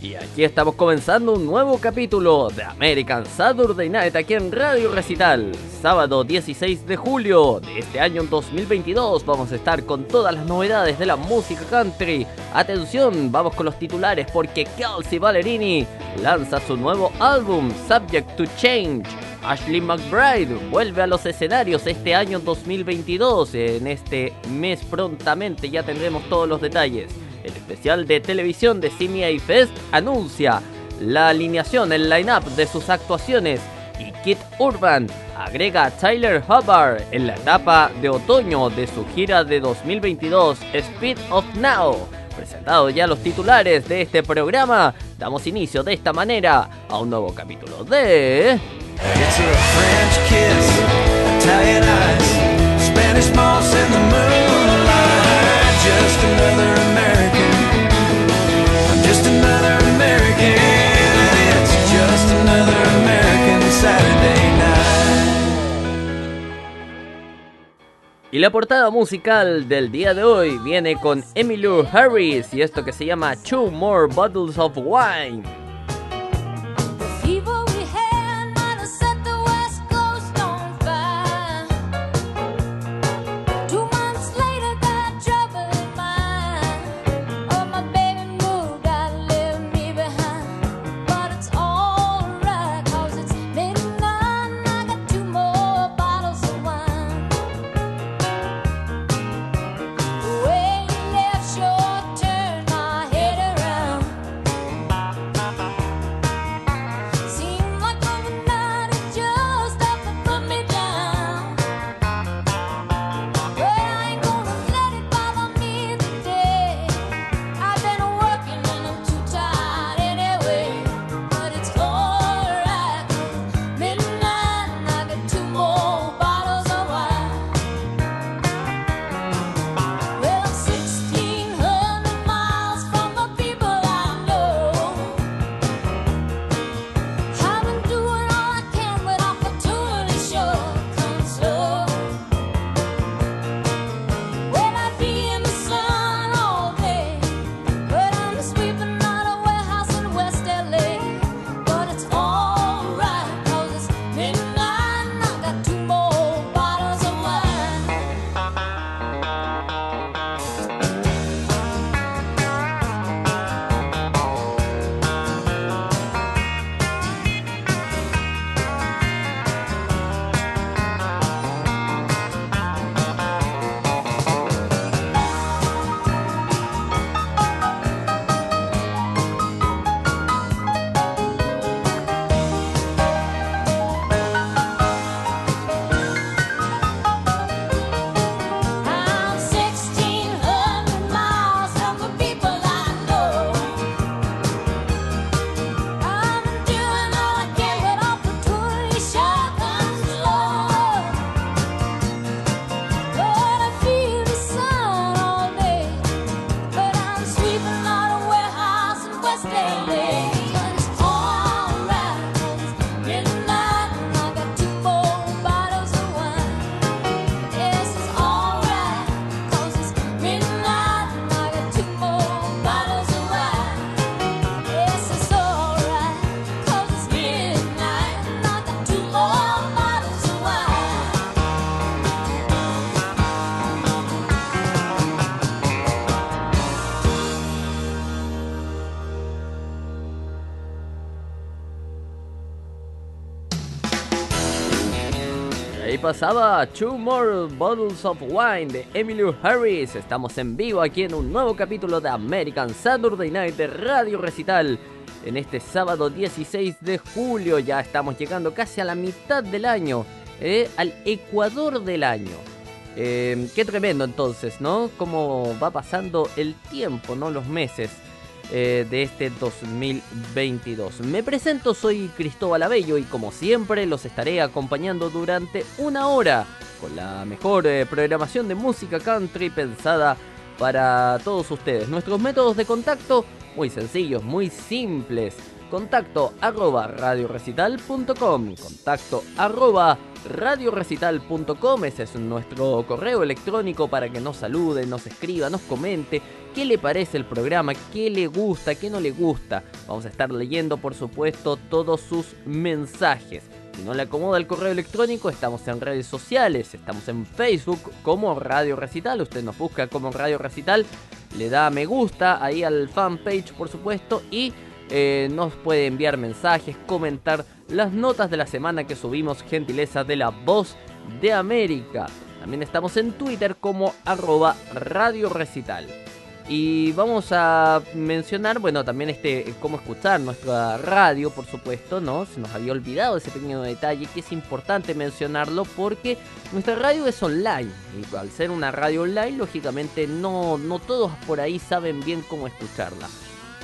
Y aquí estamos comenzando un nuevo capítulo de American Saturday Night aquí en Radio Recital. Sábado 16 de julio de este año 2022 vamos a estar con todas las novedades de la música country. Atención, vamos con los titulares porque Kelsey Ballerini lanza su nuevo álbum Subject to Change. Ashley McBride vuelve a los escenarios este año 2022. En este mes prontamente ya tendremos todos los detalles. El especial de televisión de CMA Fest anuncia la alineación, el line-up de sus actuaciones y Kit Urban agrega a Tyler Hubbard en la etapa de otoño de su gira de 2022 Speed of Now. Presentado ya los titulares de este programa, damos inicio de esta manera a un nuevo capítulo de... Y la portada musical del día de hoy viene con Emmylou Harris y esto que se llama Two More Bottles of Wine. Pasaba Two More Bottles of Wine de Emily Harris. Estamos en vivo aquí en un nuevo capítulo de American Saturday Night de Radio Recital. En este sábado 16 de julio ya estamos llegando casi a la mitad del año, eh, al Ecuador del año. Eh, qué tremendo entonces, ¿no? Cómo va pasando el tiempo, ¿no? Los meses. Eh, de este 2022. Me presento, soy Cristóbal Abello y como siempre los estaré acompañando durante una hora con la mejor eh, programación de música country pensada para todos ustedes. Nuestros métodos de contacto muy sencillos, muy simples. contacto arroba radiorecital.com, contacto arroba radiorecital.com, ese es nuestro correo electrónico para que nos salude, nos escriba, nos comente qué le parece el programa, qué le gusta, qué no le gusta. Vamos a estar leyendo, por supuesto, todos sus mensajes. Si no le acomoda el correo electrónico, estamos en redes sociales, estamos en Facebook como Radio Recital, usted nos busca como Radio Recital, le da me gusta ahí al fanpage, por supuesto, y eh, nos puede enviar mensajes, comentar las notas de la semana que subimos, gentileza de la voz de América. También estamos en Twitter como arroba Radio Recital. Y vamos a mencionar, bueno, también este cómo escuchar nuestra radio, por supuesto, ¿no? Se nos había olvidado ese pequeño detalle que es importante mencionarlo porque nuestra radio es online. Y al ser una radio online, lógicamente no, no todos por ahí saben bien cómo escucharla.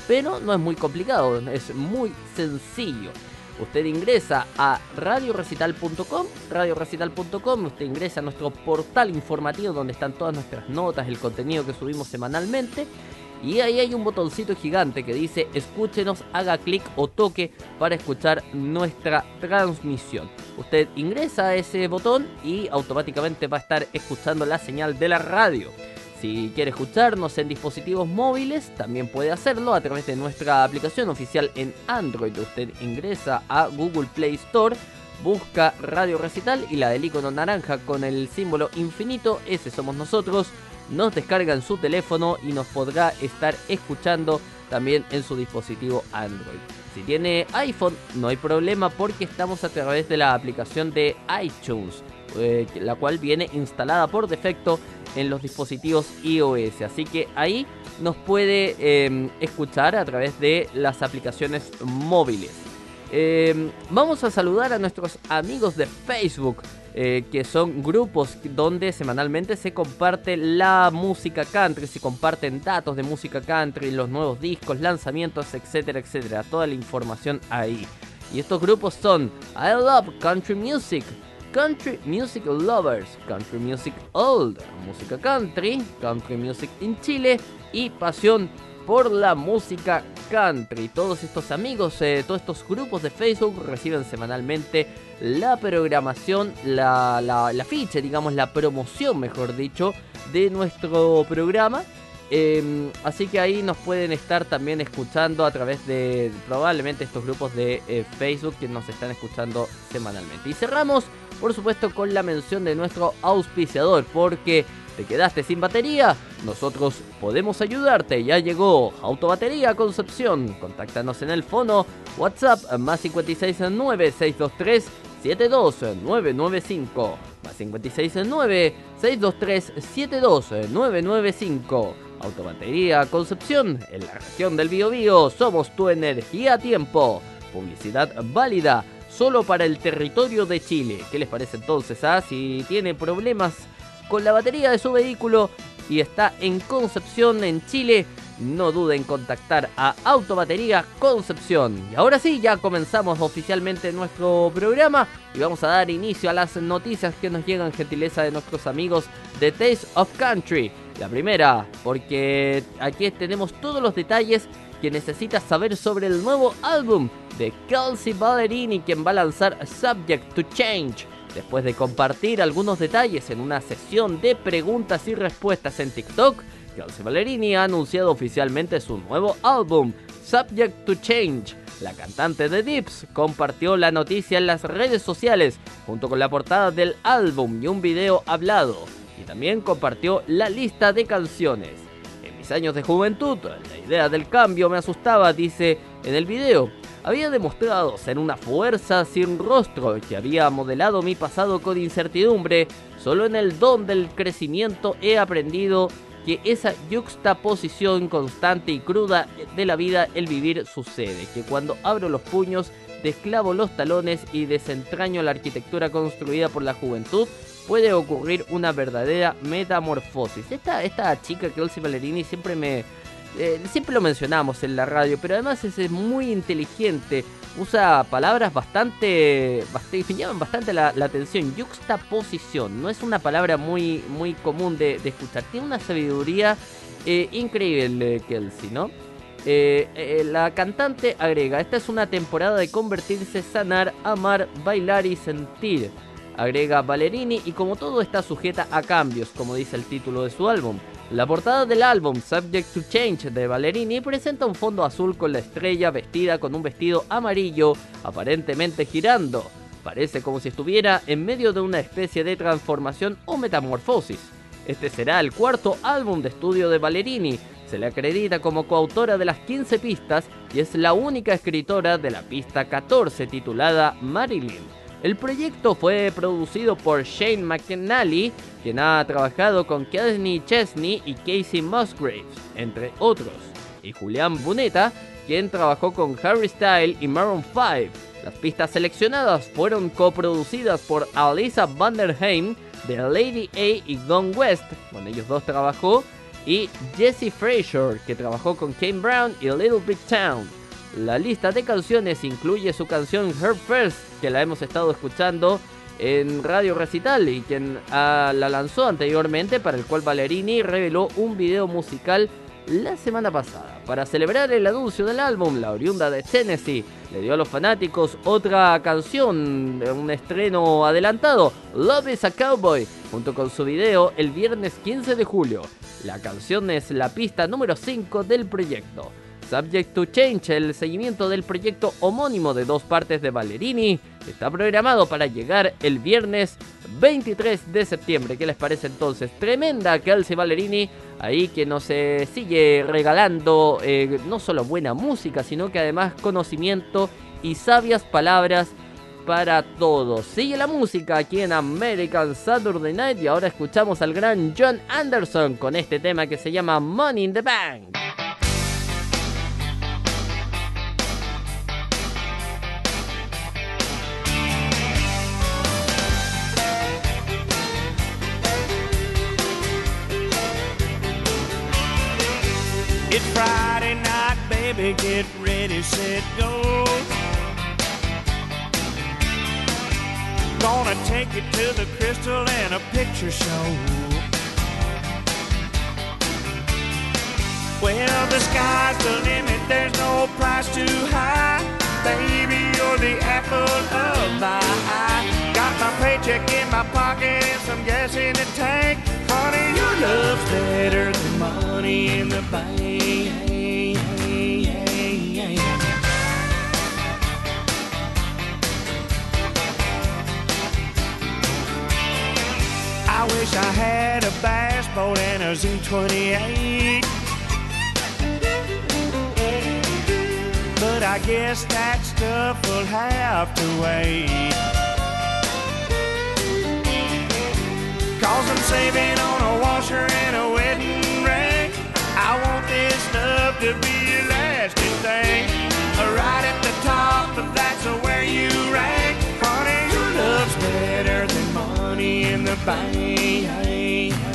Pero no es muy complicado, es muy sencillo. Usted ingresa a radiorecital.com, radiorecital.com, usted ingresa a nuestro portal informativo donde están todas nuestras notas, el contenido que subimos semanalmente. Y ahí hay un botoncito gigante que dice escúchenos, haga clic o toque para escuchar nuestra transmisión. Usted ingresa a ese botón y automáticamente va a estar escuchando la señal de la radio. Si quiere escucharnos en dispositivos móviles, también puede hacerlo a través de nuestra aplicación oficial en Android. Usted ingresa a Google Play Store, busca Radio Recital y la del icono naranja con el símbolo infinito, ese somos nosotros. Nos descarga en su teléfono y nos podrá estar escuchando también en su dispositivo Android. Si tiene iPhone, no hay problema porque estamos a través de la aplicación de iTunes, eh, la cual viene instalada por defecto en los dispositivos iOS. Así que ahí nos puede em, escuchar a través de las aplicaciones móviles. Em, vamos a saludar a nuestros amigos de Facebook. Eh, que son grupos donde semanalmente se comparte la música country, se comparten datos de música country, los nuevos discos, lanzamientos, etcétera, etcétera. Toda la información ahí. Y estos grupos son I Love Country Music, Country Music Lovers, Country Music Old, Música Country, Country Music in Chile y Pasión por la Música Country. Todos estos amigos, eh, todos estos grupos de Facebook reciben semanalmente la programación, la, la, la ficha, digamos, la promoción, mejor dicho, de nuestro programa. Em, así que ahí nos pueden estar también escuchando a través de probablemente estos grupos de eh, Facebook que nos están escuchando semanalmente. Y cerramos por supuesto con la mención de nuestro auspiciador, porque te quedaste sin batería, nosotros podemos ayudarte. Ya llegó Autobatería Concepción. Contáctanos en el fono WhatsApp más 569 623 72995 más 569 623 72995 Autobatería Concepción en la región del Biobío somos tu energía a tiempo publicidad válida solo para el territorio de Chile. ¿Qué les parece entonces? Ah? Si tiene problemas con la batería de su vehículo y está en Concepción, en Chile, no dude en contactar a Autobatería Concepción. Y ahora sí, ya comenzamos oficialmente nuestro programa y vamos a dar inicio a las noticias que nos llegan gentileza de nuestros amigos de Taste of Country. La primera, porque aquí tenemos todos los detalles que necesitas saber sobre el nuevo álbum de Kelsey Ballerini, quien va a lanzar Subject to Change. Después de compartir algunos detalles en una sesión de preguntas y respuestas en TikTok, Kelsey Ballerini ha anunciado oficialmente su nuevo álbum, Subject to Change. La cantante de Dips compartió la noticia en las redes sociales junto con la portada del álbum y un video hablado. Y también compartió la lista de canciones. Mis años de juventud, la idea del cambio me asustaba, dice en el video había demostrado ser una fuerza sin rostro que había modelado mi pasado con incertidumbre. Solo en el don del crecimiento he aprendido que esa juxtaposición constante y cruda de la vida, el vivir, sucede. Que cuando abro los puños, desclavo los talones y desentraño la arquitectura construida por la juventud, puede ocurrir una verdadera metamorfosis. Esta, esta chica, Kelsey Ballerini, siempre me, eh, siempre lo mencionamos en la radio, pero además es, muy inteligente. Usa palabras bastante, bastante llaman bastante la, atención. Juxtaposición, no es una palabra muy, muy común de, escuchar. Tiene una sabiduría eh, increíble, Kelsey, ¿no? Eh, la cantante agrega, esta es una temporada de convertirse, sanar, amar, bailar y sentir. Agrega Ballerini y como todo está sujeta a cambios, como dice el título de su álbum. La portada del álbum Subject to Change de Ballerini presenta un fondo azul con la estrella vestida con un vestido amarillo, aparentemente girando. Parece como si estuviera en medio de una especie de transformación o metamorfosis. Este será el cuarto álbum de estudio de Ballerini. Se le acredita como coautora de las 15 pistas y es la única escritora de la pista 14 titulada Marilyn. El proyecto fue producido por Shane McNally, quien ha trabajado con Kenny Chesney y Casey Musgraves, entre otros, y Julian Buneta, quien trabajó con Harry Style y Maroon 5. Las pistas seleccionadas fueron coproducidas por Alisa Vanderheim de Lady A y Don West, con ellos dos trabajó, y Jesse Fraser, que trabajó con Kane Brown y Little Big Town. La lista de canciones incluye su canción Her First, que la hemos estado escuchando en Radio Recital y quien ah, la lanzó anteriormente, para el cual Ballerini reveló un video musical la semana pasada. Para celebrar el anuncio del álbum, la oriunda de Tennessee le dio a los fanáticos otra canción, un estreno adelantado, Love is a Cowboy, junto con su video el viernes 15 de julio. La canción es la pista número 5 del proyecto. Subject to Change, el seguimiento del proyecto homónimo de dos partes de Ballerini, está programado para llegar el viernes 23 de septiembre. ¿Qué les parece entonces? Tremenda Kelsey Ballerini, ahí que nos eh, sigue regalando eh, no solo buena música, sino que además conocimiento y sabias palabras para todos. Sigue la música aquí en American Saturday Night y ahora escuchamos al gran John Anderson con este tema que se llama Money in the Bank. Friday night, baby, get ready, set, go. Gonna take you to the crystal and a picture show. Well, the sky's the limit, there's no price too high. Baby, you're the apple of my eye. Got my paycheck in my pocket and some gas in the tank. Honey, your love's better than money in the bank. I wish I had a bass boat and a Z28. I guess that stuff will have to wait. Cause I'm saving on a washer and a wedding ring. I want this love to be a lasting thing. Uh, right at the top, but that's where you rank. Honey, your love's better than money in the bank.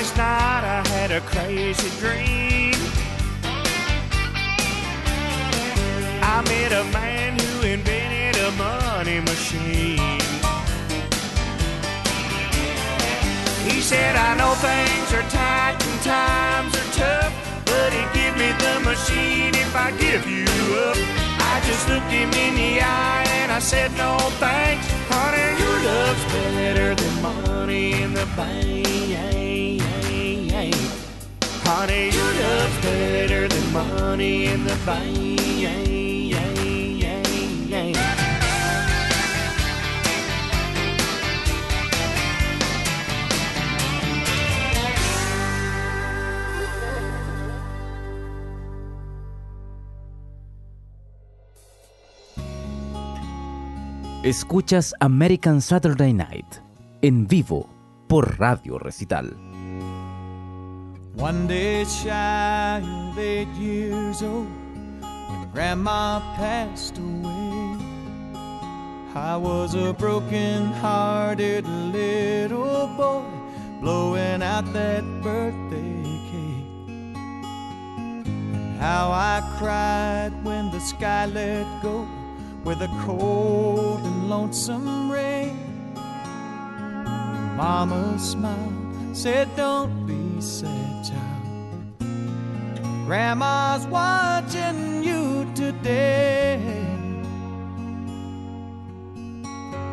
Last night I had a crazy dream. I met a man who invented a money machine. He said, I know things are tight and times are tough, but he'd give me the machine if I give you up. I just looked him in the eye and I said, No thanks, honey, your love's better than money in the bank. Honey, better than money. Escuchas American Saturday Night en vivo por Radio Recital. One day shy of eight years old, when Grandma passed away, I was a broken-hearted little boy blowing out that birthday cake. How I cried when the sky let go with a cold and lonesome rain. Mama smiled, said, Don't be sad, child. Grandma's watching you today.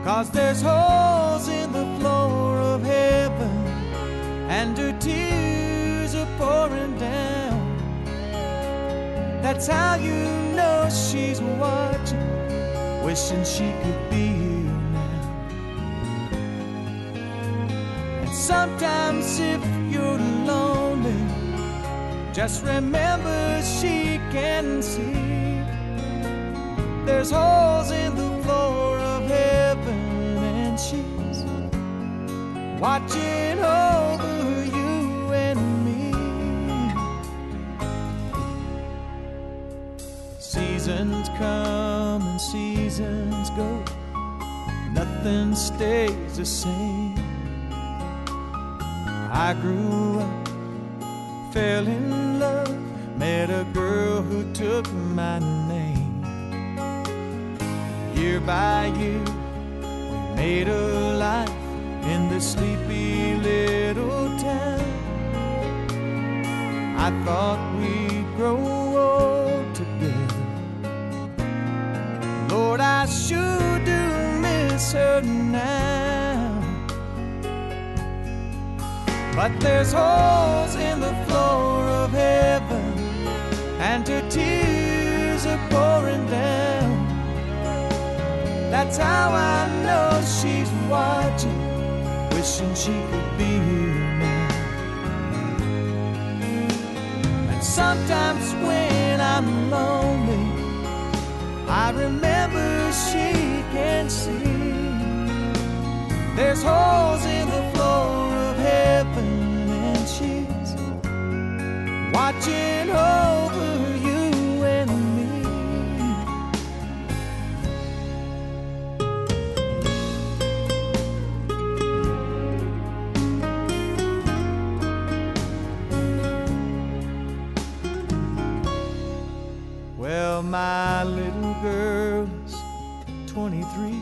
Cause there's holes in the floor of heaven, and her tears are pouring down. That's how you know she's watching, wishing she could be sometimes if you're lonely, just remember she can see. There's holes in the floor of heaven, and she's watching over you and me. Seasons come and seasons go, nothing stays the same. I grew up, fell in love, met a girl who took my name. Year by year, we made a life in this sleepy little town. I thought we'd grow old together. Lord, I sure do miss her now. But there's holes in the floor of heaven, and her tears are pouring down. That's how I know she's watching, wishing she could be here now. And sometimes when I'm lonely, I remember she can see. There's holes in watching over you and me. Well, my little girl is 23.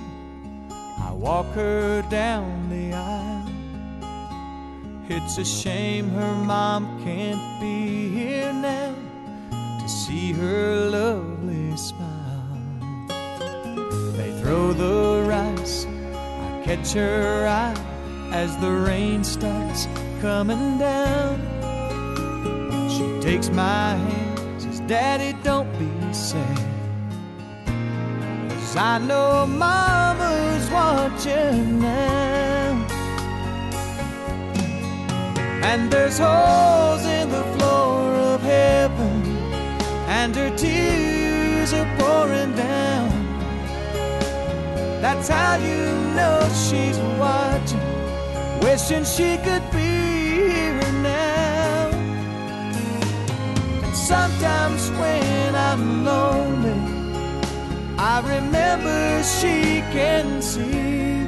I walk her down the aisle. It's a shame her mom can't her lovely smile. They throw the rice, I catch her eye as the rain starts coming down. She takes my hand, says, Daddy, don't be sad. Cause I know Mama's watching now. And there's holes in the floor and her tears are pouring down. That's how you know she's watching, wishing she could be here now. And sometimes when I'm lonely, I remember she can see.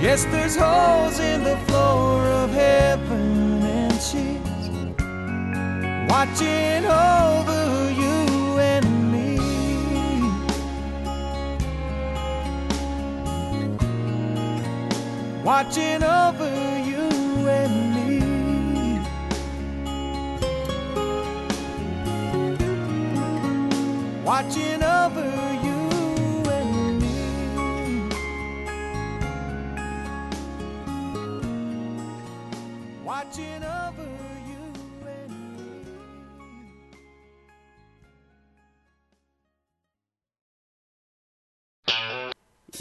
Yes, there's holes in the floor of heaven, and she's watching Watching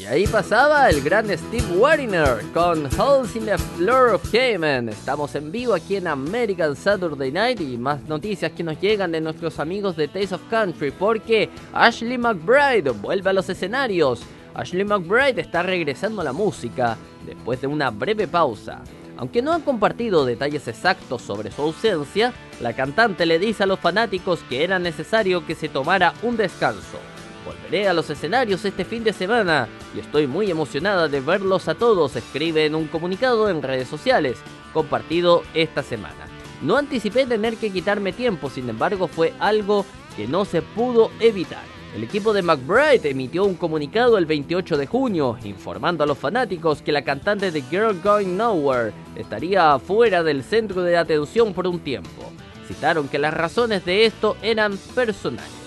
ahí pasaba el gran Steve Wariner con Holes in the Floor of Heaven. Estamos en vivo aquí en American Saturday Night y más noticias que nos llegan de nuestros amigos de Taste of Country porque Ashley McBride vuelve a los escenarios. Ashley McBride está regresando a la música después de una breve pausa. Aunque no ha compartido detalles exactos sobre su ausencia, la cantante le dice a los fanáticos que era necesario que se tomara un descanso. Volveré a los escenarios este fin de semana y estoy muy emocionada de verlos a todos, escribe en un comunicado en redes sociales, compartido esta semana. No anticipé tener que quitarme tiempo, sin embargo fue algo que no se pudo evitar. El equipo de McBride emitió un comunicado el 28 de junio informando a los fanáticos que la cantante de Girl Going Nowhere estaría fuera del centro de atención por un tiempo. Citaron que las razones de esto eran personales.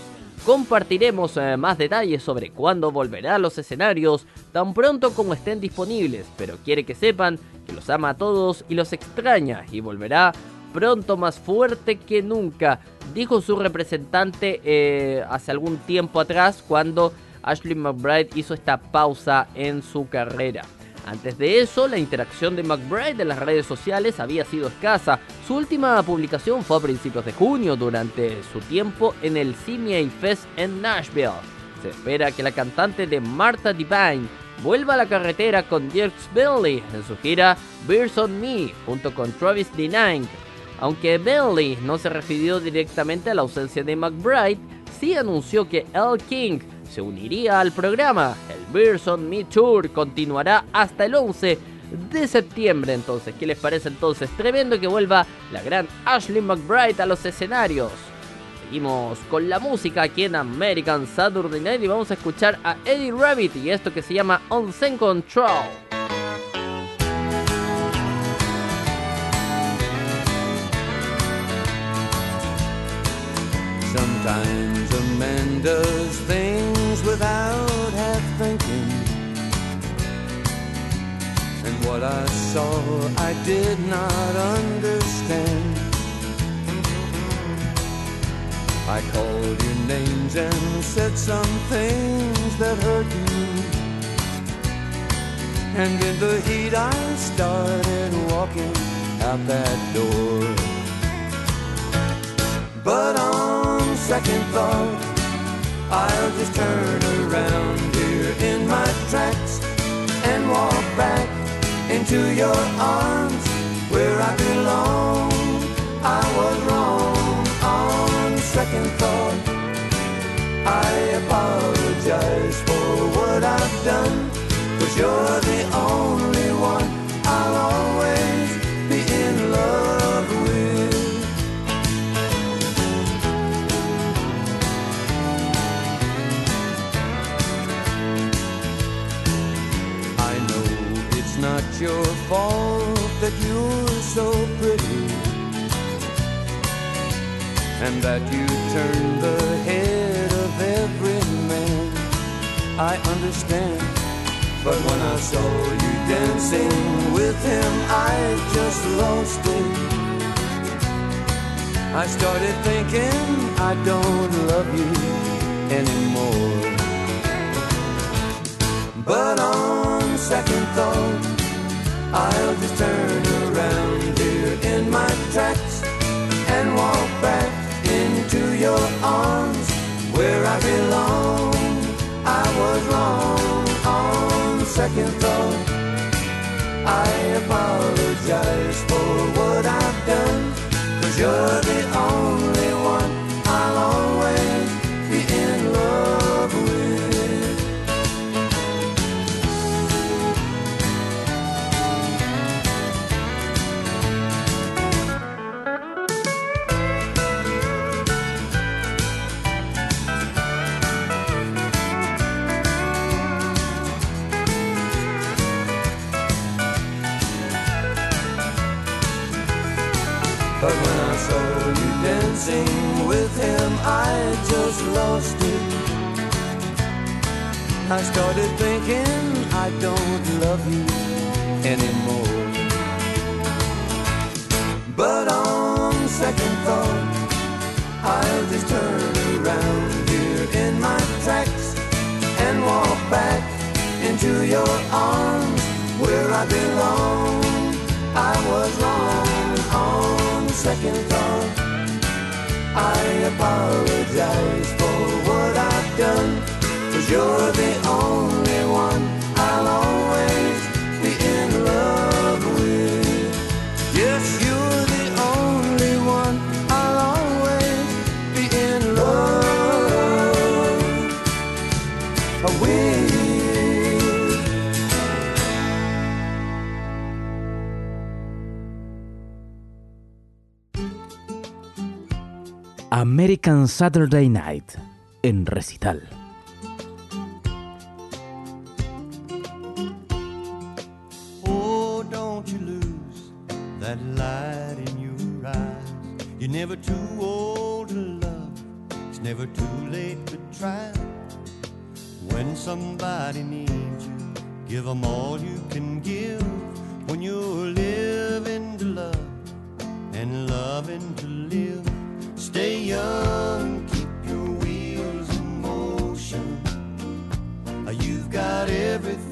Compartiremos eh, más detalles sobre cuándo volverá a los escenarios tan pronto como estén disponibles, pero quiere que sepan que los ama a todos y los extraña y volverá pronto más fuerte que nunca, dijo su representante eh, hace algún tiempo atrás cuando Ashley McBride hizo esta pausa en su carrera. Antes de eso, la interacción de McBride en las redes sociales había sido escasa. Su última publicación fue a principios de junio durante su tiempo en el CMA Fest en Nashville. Se espera que la cantante de Martha Divine vuelva a la carretera con Dirk Bentley en su gira Beers on Me junto con Travis D9 aunque Bentley no se refirió directamente a la ausencia de McBride, sí anunció que L. King se uniría al programa. El Beers on Me Tour continuará hasta el 11 de septiembre entonces. ¿Qué les parece entonces? Tremendo que vuelva la gran Ashley McBride a los escenarios. Seguimos con la música aquí en American Saturday Night y vamos a escuchar a Eddie Rabbit y esto que se llama On Zen Control. Without half thinking. And what I saw I did not understand. I called your names and said some things that hurt you. And in the heat I started walking out that door. But on second thought, I'll just turn around here in my tracks and walk back into your arms where I belong. I was wrong on second thought. I apologize for what I've done, cause you're the only one I'll always be in love your fault that you're so pretty and that you turn the head of every man. I understand, but when I saw you dancing with him, I just lost it. I started thinking I don't love you anymore. But on second thought, I'll just turn around here in my tracks and walk back into your arms where I belong. I was wrong on second thought. I apologize for what I've done, cause you're the only dancing with him, I just lost it. I started thinking I don't love you anymore. But on second thought, I'll just turn around here in my tracks and walk back into your arms where I belong. I was wrong on second thought. I apologize for what I've done, cause You're the only one American Saturday Night en recital. Everything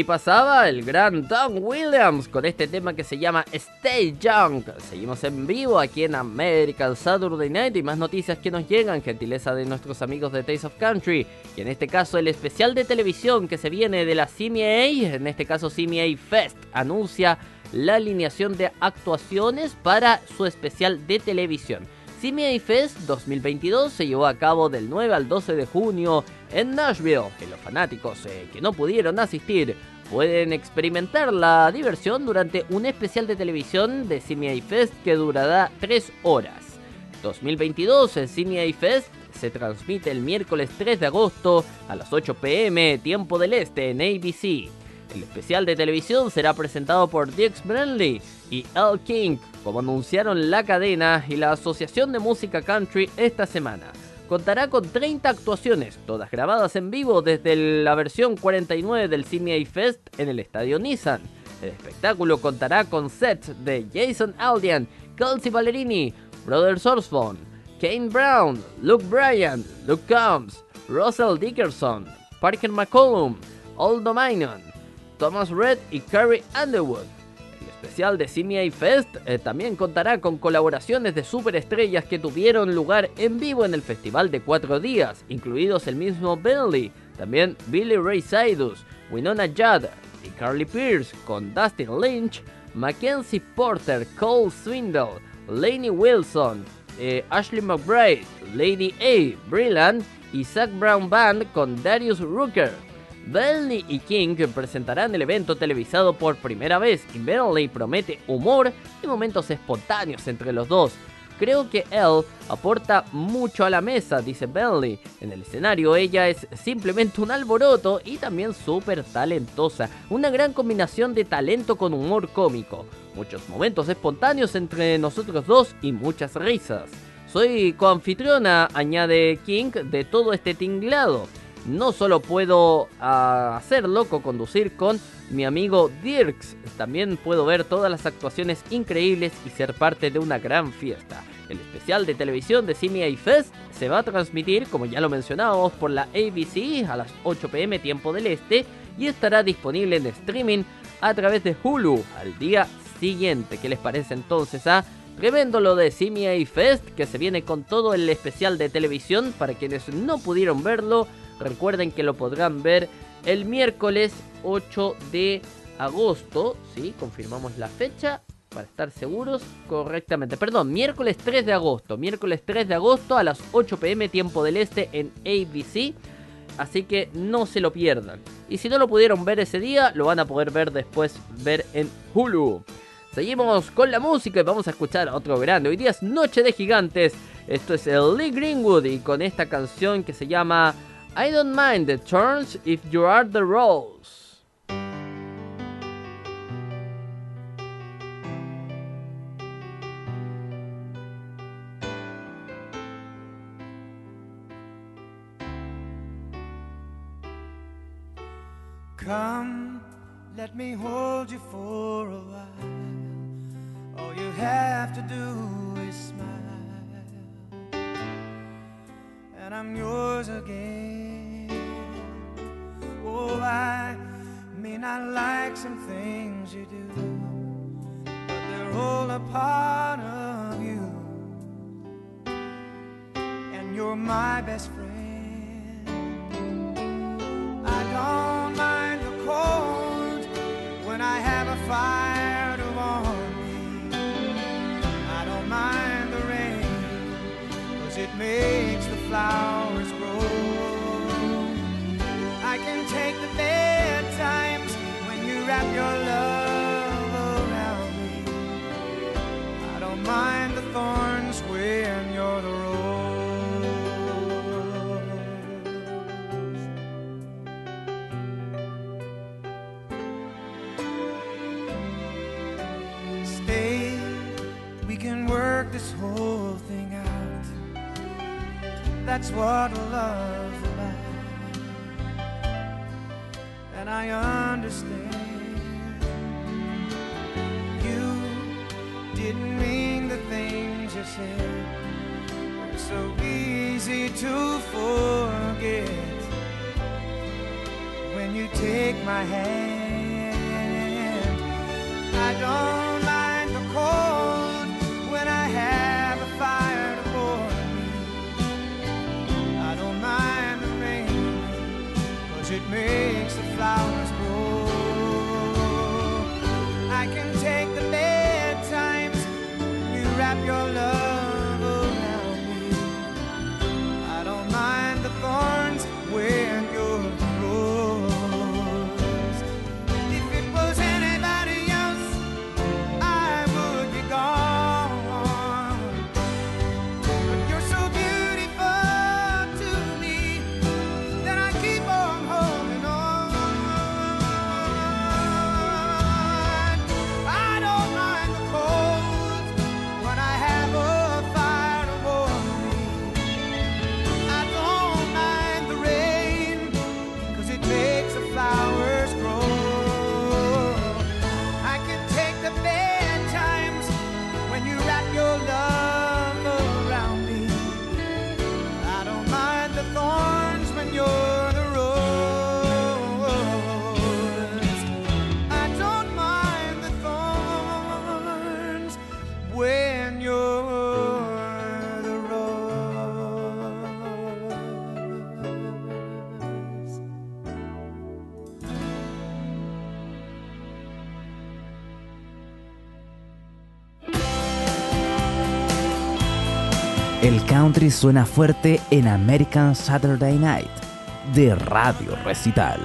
Ahí pasaba el gran Don Williams con este tema que se llama Stay Young. Seguimos en vivo aquí en American Saturday Night y más noticias que nos llegan, gentileza de nuestros amigos de Taste of Country. Y en este caso el especial de televisión que se viene de la CMA, en este caso CMA Fest, anuncia la alineación de actuaciones para su especial de televisión. CMA Fest 2022 se llevó a cabo del 9 al 12 de junio en Nashville y los fanáticos eh, que no pudieron asistir pueden experimentar la diversión durante un especial de televisión de CMA Fest que durará 3 horas. 2022 el CMA Fest se transmite el miércoles 3 de agosto a las 8 pm tiempo del este en ABC. El especial de televisión será presentado por Dix Bradley y L. King, como anunciaron la cadena y la Asociación de Música Country esta semana. Contará con 30 actuaciones, todas grabadas en vivo desde la versión 49 del CMA Fest en el Estadio Nissan. El espectáculo contará con sets de Jason Aldean, Kelsey Ballerini, Brothers Osborne, Kane Brown, Luke Bryan, Luke Combs, Russell Dickerson, Parker McCollum, Old Dominion, Thomas Red y Carrie Underwood. De CMA Fest eh, también contará con colaboraciones de superestrellas que tuvieron lugar en vivo en el festival de cuatro días, incluidos el mismo Bentley, también Billy Ray Cyrus, Winona Judd y Carly Pierce con Dustin Lynch, Mackenzie Porter, Cole Swindle, Lainey Wilson, eh, Ashley McBride, Lady A, Brillant y Zach Brown Band con Darius Rucker. Bentley y King presentarán el evento televisado por primera vez y Bentley promete humor y momentos espontáneos entre los dos. Creo que él aporta mucho a la mesa, dice Bentley. En el escenario ella es simplemente un alboroto y también súper talentosa. Una gran combinación de talento con humor cómico. Muchos momentos espontáneos entre nosotros dos y muchas risas. Soy coanfitriona, añade King, de todo este tinglado. No solo puedo ah, hacerlo, co-conducir con mi amigo Dirks, también puedo ver todas las actuaciones increíbles y ser parte de una gran fiesta. El especial de televisión de CMA Fest se va a transmitir, como ya lo mencionábamos, por la ABC a las 8 pm tiempo del este y estará disponible en streaming a través de Hulu al día siguiente. ¿Qué les parece entonces a Tremendo lo de CMA Fest, que se viene con todo el especial de televisión. Para quienes no pudieron verlo, recuerden que lo podrán ver el miércoles 8 de agosto. Sí, confirmamos la fecha para estar seguros correctamente. Perdón, miércoles 3 de agosto. Miércoles 3 de agosto a las 8 pm tiempo del este en ABC. Así que no se lo pierdan. Y si no lo pudieron ver ese día, lo van a poder ver después ver en Hulu. Seguimos con la música y vamos a escuchar otro grande. Hoy día es Noche de Gigantes. Esto es el Lee Greenwood y con esta canción que se llama I Don't Mind the Turns If You Are the Rose. Come, let me hold you for a while. All you have to do is smile, and I'm yours again. Oh, I may not like some things you do, but they're all a part of you, and you're my best friend. I don't mind the cold when I have a fire mind the thorns when you're the rose. Stay, we can work this whole thing out. That's what love's about. And I understand you said. They're so easy to forget when you take my hand. I don't mind the cold when I have a fire to warm me. I don't mind the rain, cause it makes Suena fuerte en American Saturday Night de Radio Recital.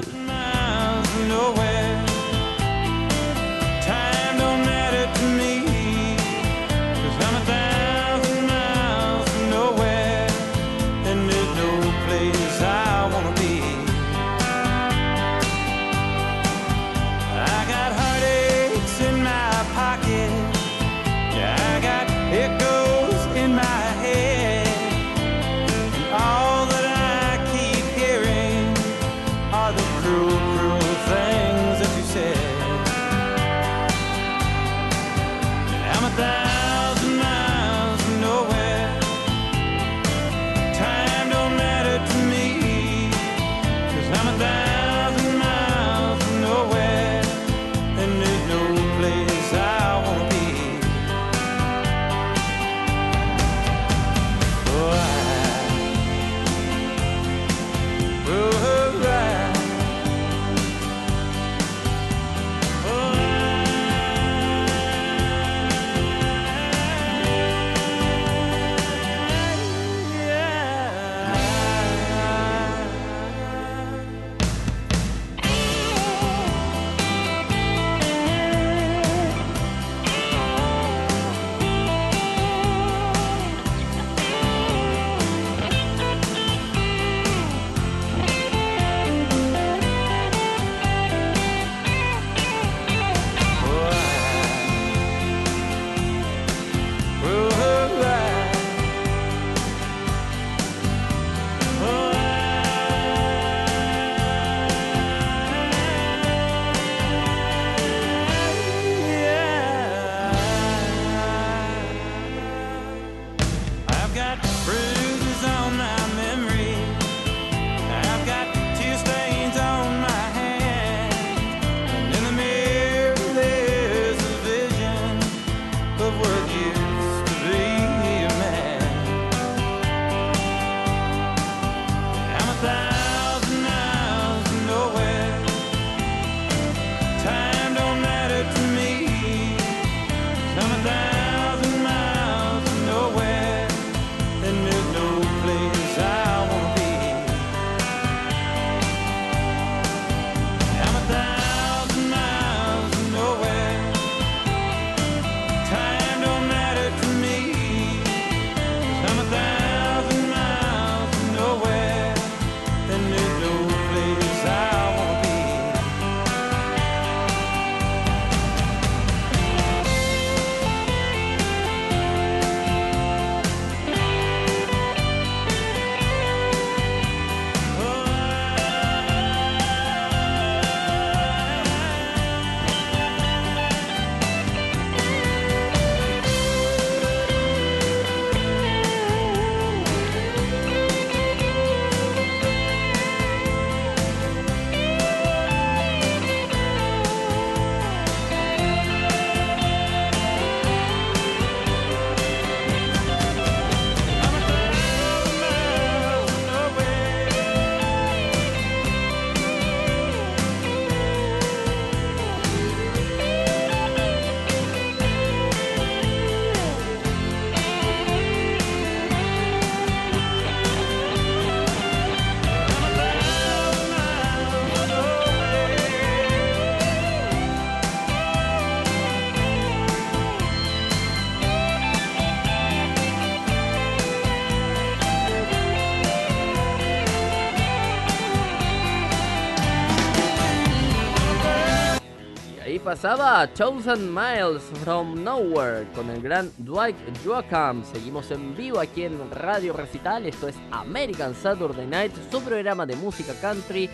Pasaba Thousand Miles from Nowhere con el gran Dwight Joachim. Seguimos en vivo aquí en Radio Recital. Esto es American Saturday Night, su programa de música country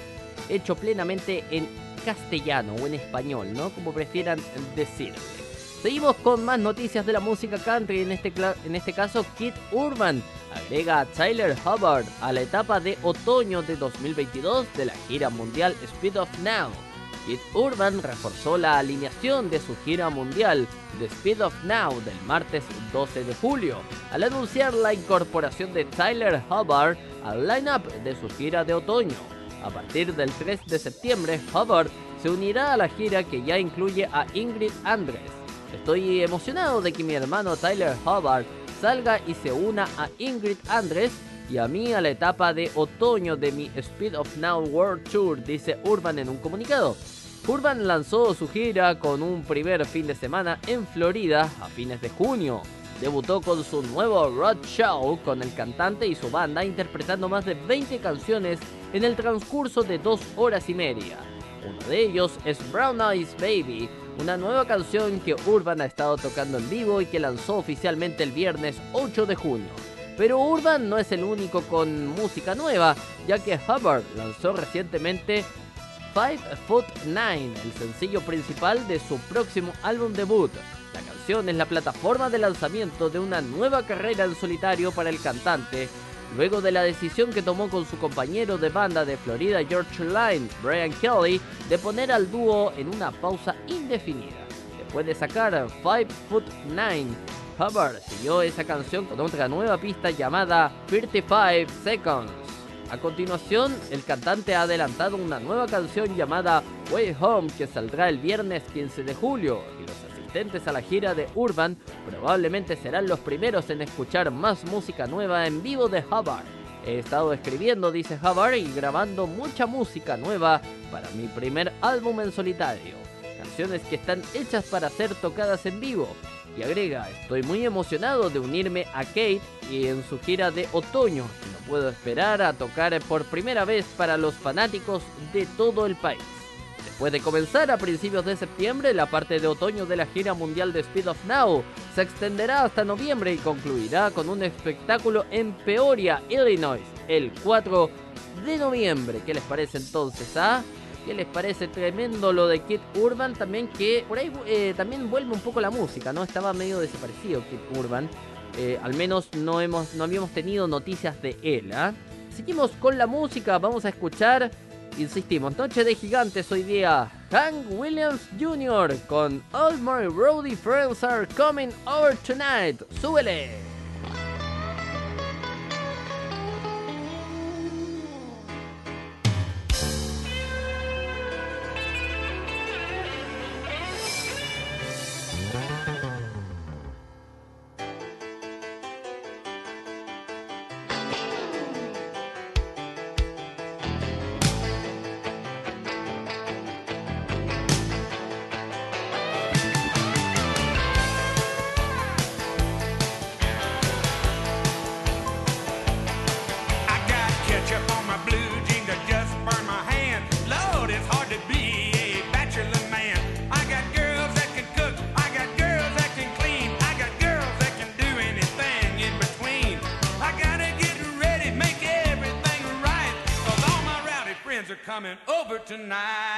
hecho plenamente en castellano o en español, ¿no? Como prefieran decir. Seguimos con más noticias de la música country, en este, en este caso Kid Urban agrega a Tyler Hubbard a la etapa de otoño de 2022 de la gira mundial Speed of Now. Kid Urban reforzó la alineación de su gira mundial The Speed of Now del martes 12 de julio, al anunciar la incorporación de Tyler Hubbard al lineup de su gira de otoño. A partir del 3 de septiembre, Hubbard se unirá a la gira que ya incluye a Ingrid Andress. Estoy emocionado de que mi hermano Tyler Hubbard salga y se una a Ingrid Andres y a mí a la etapa de otoño de mi Speed of Now World Tour, dice Urban en un comunicado. Urban lanzó su gira con un primer fin de semana en Florida a fines de junio. Debutó con su nuevo Road Show con el cantante y su banda interpretando más de 20 canciones en el transcurso de dos horas y media. Uno de ellos es Brown Eyes Baby, una nueva canción que Urban ha estado tocando en vivo y que lanzó oficialmente el viernes 8 de junio. Pero Urban no es el único con música nueva, ya que Hubbard lanzó recientemente Five Foot Nine, el sencillo principal de su próximo álbum debut. La canción es la plataforma de lanzamiento de una nueva carrera en solitario para el cantante, luego de la decisión que tomó con su compañero de banda de Florida George Line, Brian Kelly, de poner al dúo en una pausa indefinida. Después de sacar Five Foot Nine, Hubbard siguió esa canción con otra nueva pista llamada 35 Seconds. A continuación, el cantante ha adelantado una nueva canción llamada Way Home que saldrá el viernes 15 de julio y los asistentes a la gira de Urban probablemente serán los primeros en escuchar más música nueva en vivo de Hubbard. He estado escribiendo, dice Hubbard, y grabando mucha música nueva para mi primer álbum en solitario. Canciones que están hechas para ser tocadas en vivo. Y agrega, estoy muy emocionado de unirme a Kate y en su gira de otoño puedo esperar a tocar por primera vez para los fanáticos de todo el país. Después de comenzar a principios de septiembre, la parte de otoño de la gira mundial de Speed of Now se extenderá hasta noviembre y concluirá con un espectáculo en Peoria, Illinois, el 4 de noviembre. ¿Qué les parece entonces? Ah? ¿Qué les parece tremendo lo de Kid Urban? También que por ahí eh, también vuelve un poco la música, ¿no? Estaba medio desaparecido Kid Urban. Eh, al menos no, hemos, no habíamos tenido noticias de él. ¿ah? Seguimos con la música, vamos a escuchar, insistimos, Noche de Gigantes hoy día. Hank Williams Jr. con All My Roadie Friends Are Coming Over Tonight. ¡Súbele!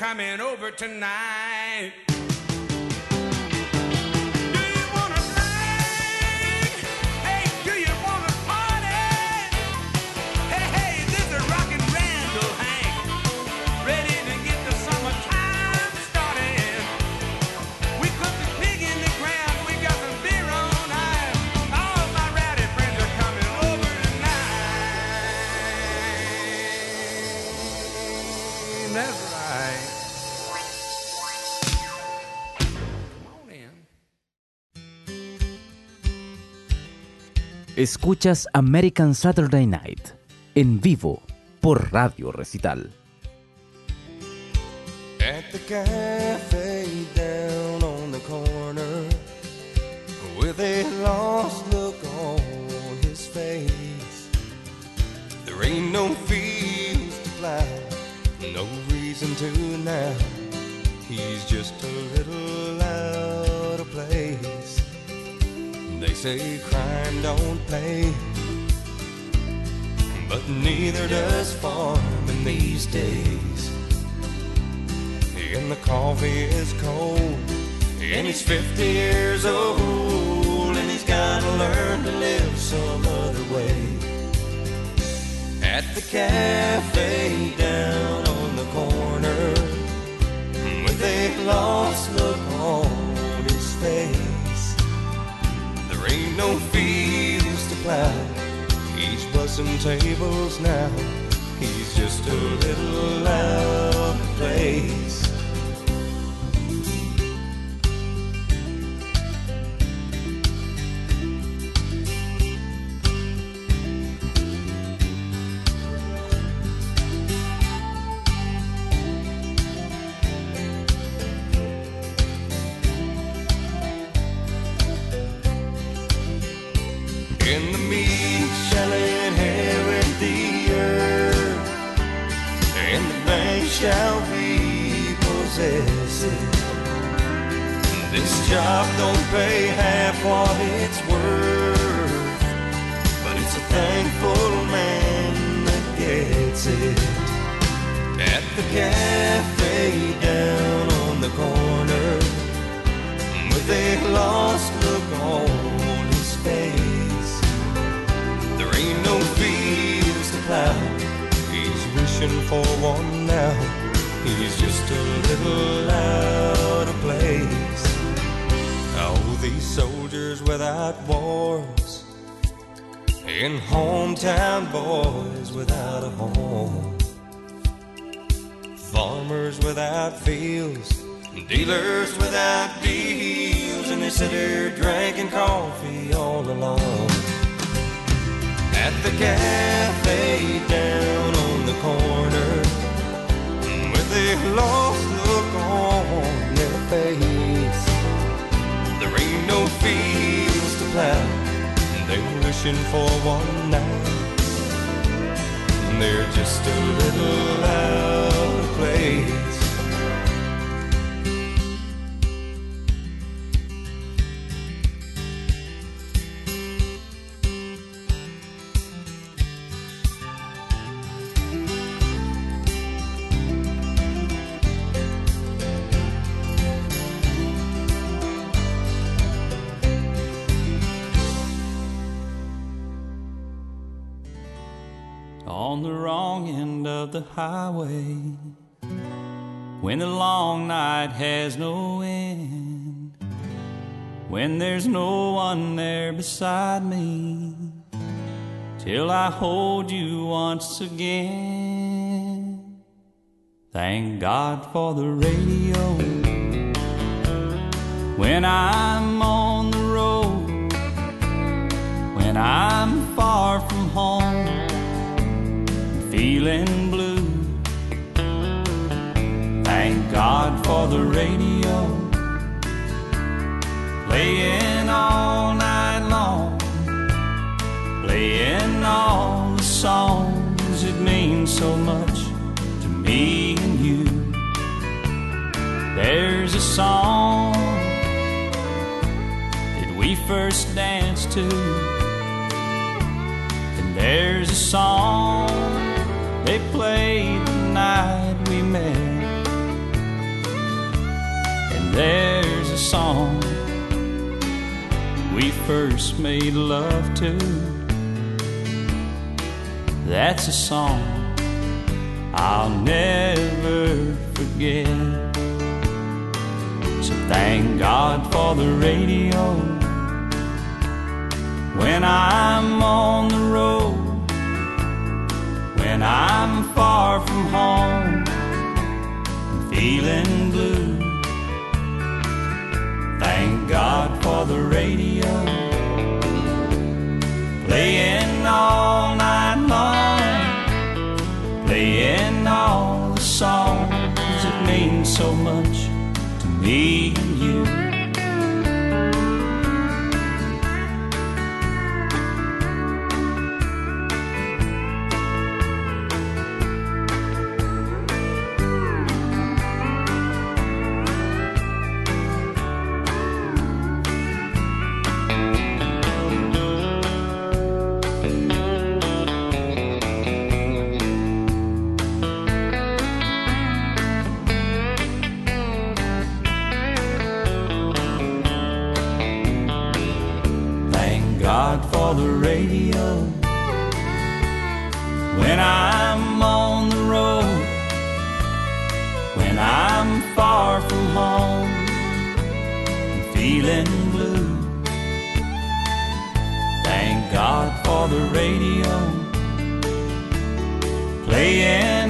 coming over tonight. Escuchas American Saturday Night en vivo por Radio Recital. At the cafe down on the corner with a lost look on his face. There ain't no fields to plow, no reason to now. He's just a little out of place. Say crime don't pay, but neither does farming these days. And the coffee is cold, and he's 50 years old, and he's gotta learn to live some other way. At the cafe down on the corner, with a lost look on his face. No fields to plow. He's bussing tables now. He's just a little out of place. Job don't pay half what it's worth, but it's a thankful man that gets it. At the cafe down on the corner, with a lost look on his face. There ain't no fields to plow. He's wishing for one now. He's just a little out of place. These soldiers without wars and hometown boys without a home. Farmers without fields, dealers without deals, and they sit there drinking coffee all alone. At the cafe down on the corner, with a lost look on their face. No fields to plow, they're wishing for one night. They're just a little out of place. The highway when the long night has no end when there's no one there beside me till I hold you once again thank God for the radio when I'm on the road when I'm far from home feeling. Thank God for the radio, playing all night long, playing all the songs that mean so much to me and you. There's a song that we first danced to, and there's a song they played the night we met. There's a song we first made love to. That's a song I'll never forget. So thank God for the radio when I'm on the road when I'm far from home feeling the radio,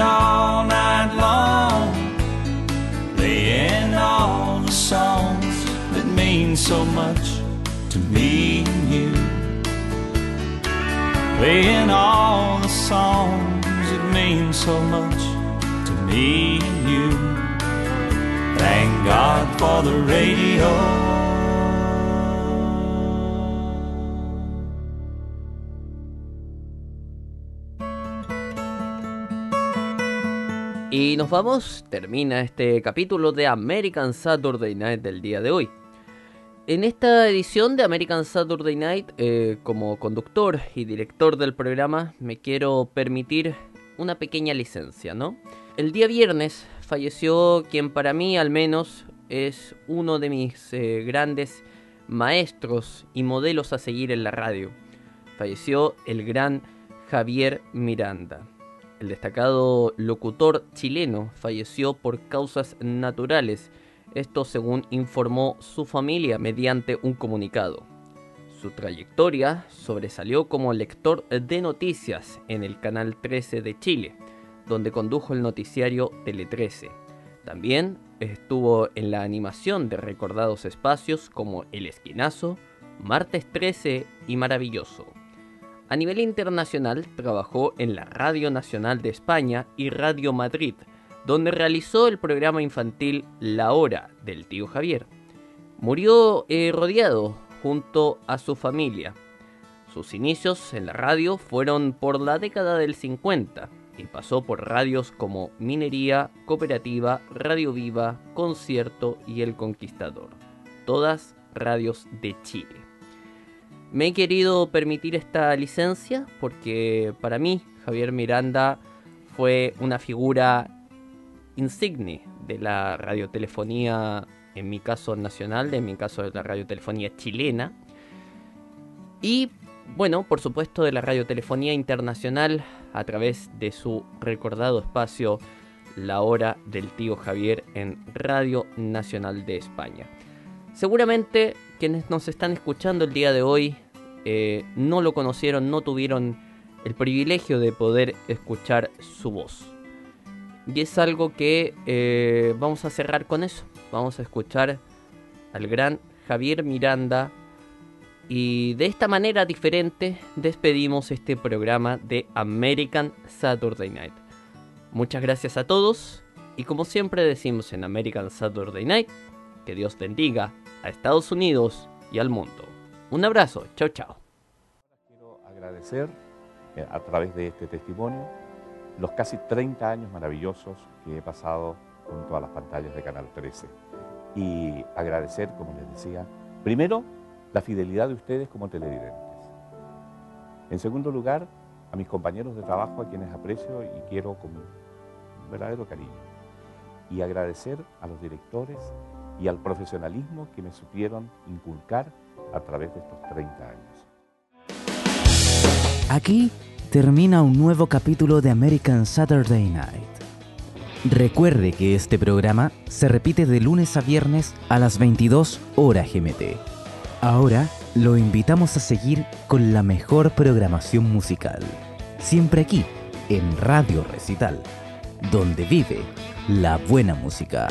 Playing all night long, playing all the songs that mean so much to me and you. Playing all the songs that mean so much to me and you. Thank God for the radio. Y nos vamos, termina este capítulo de American Saturday Night del día de hoy. En esta edición de American Saturday Night, eh, como conductor y director del programa, me quiero permitir una pequeña licencia, ¿no? El día viernes falleció quien para mí al menos es uno de mis eh, grandes maestros y modelos a seguir en la radio. Falleció el gran Javier Miranda. El destacado locutor chileno falleció por causas naturales, esto según informó su familia mediante un comunicado. Su trayectoria sobresalió como lector de noticias en el Canal 13 de Chile, donde condujo el noticiario Tele 13. También estuvo en la animación de recordados espacios como El Esquinazo, Martes 13 y Maravilloso. A nivel internacional trabajó en la Radio Nacional de España y Radio Madrid, donde realizó el programa infantil La Hora del tío Javier. Murió eh, rodeado junto a su familia. Sus inicios en la radio fueron por la década del 50 y pasó por radios como Minería, Cooperativa, Radio Viva, Concierto y El Conquistador. Todas radios de Chile. Me he querido permitir esta licencia porque para mí Javier Miranda fue una figura insigne de la radiotelefonía, en mi caso nacional, en mi caso de la radiotelefonía chilena. Y bueno, por supuesto de la radiotelefonía internacional a través de su recordado espacio La Hora del Tío Javier en Radio Nacional de España. Seguramente quienes nos están escuchando el día de hoy eh, no lo conocieron, no tuvieron el privilegio de poder escuchar su voz. Y es algo que eh, vamos a cerrar con eso. Vamos a escuchar al gran Javier Miranda. Y de esta manera diferente despedimos este programa de American Saturday Night. Muchas gracias a todos. Y como siempre decimos en American Saturday Night, que Dios bendiga a Estados Unidos y al mundo. Un abrazo, chao chao. Quiero agradecer eh, a través de este testimonio los casi 30 años maravillosos que he pasado junto a las pantallas de Canal 13. Y agradecer, como les decía, primero, la fidelidad de ustedes como televidentes. En segundo lugar, a mis compañeros de trabajo a quienes aprecio y quiero con verdadero cariño. Y agradecer a los directores y al profesionalismo que me supieron inculcar a través de estos 30 años. Aquí termina un nuevo capítulo de American Saturday Night. Recuerde que este programa se repite de lunes a viernes a las 22 horas GMT. Ahora lo invitamos a seguir con la mejor programación musical. Siempre aquí, en Radio Recital, donde vive la buena música.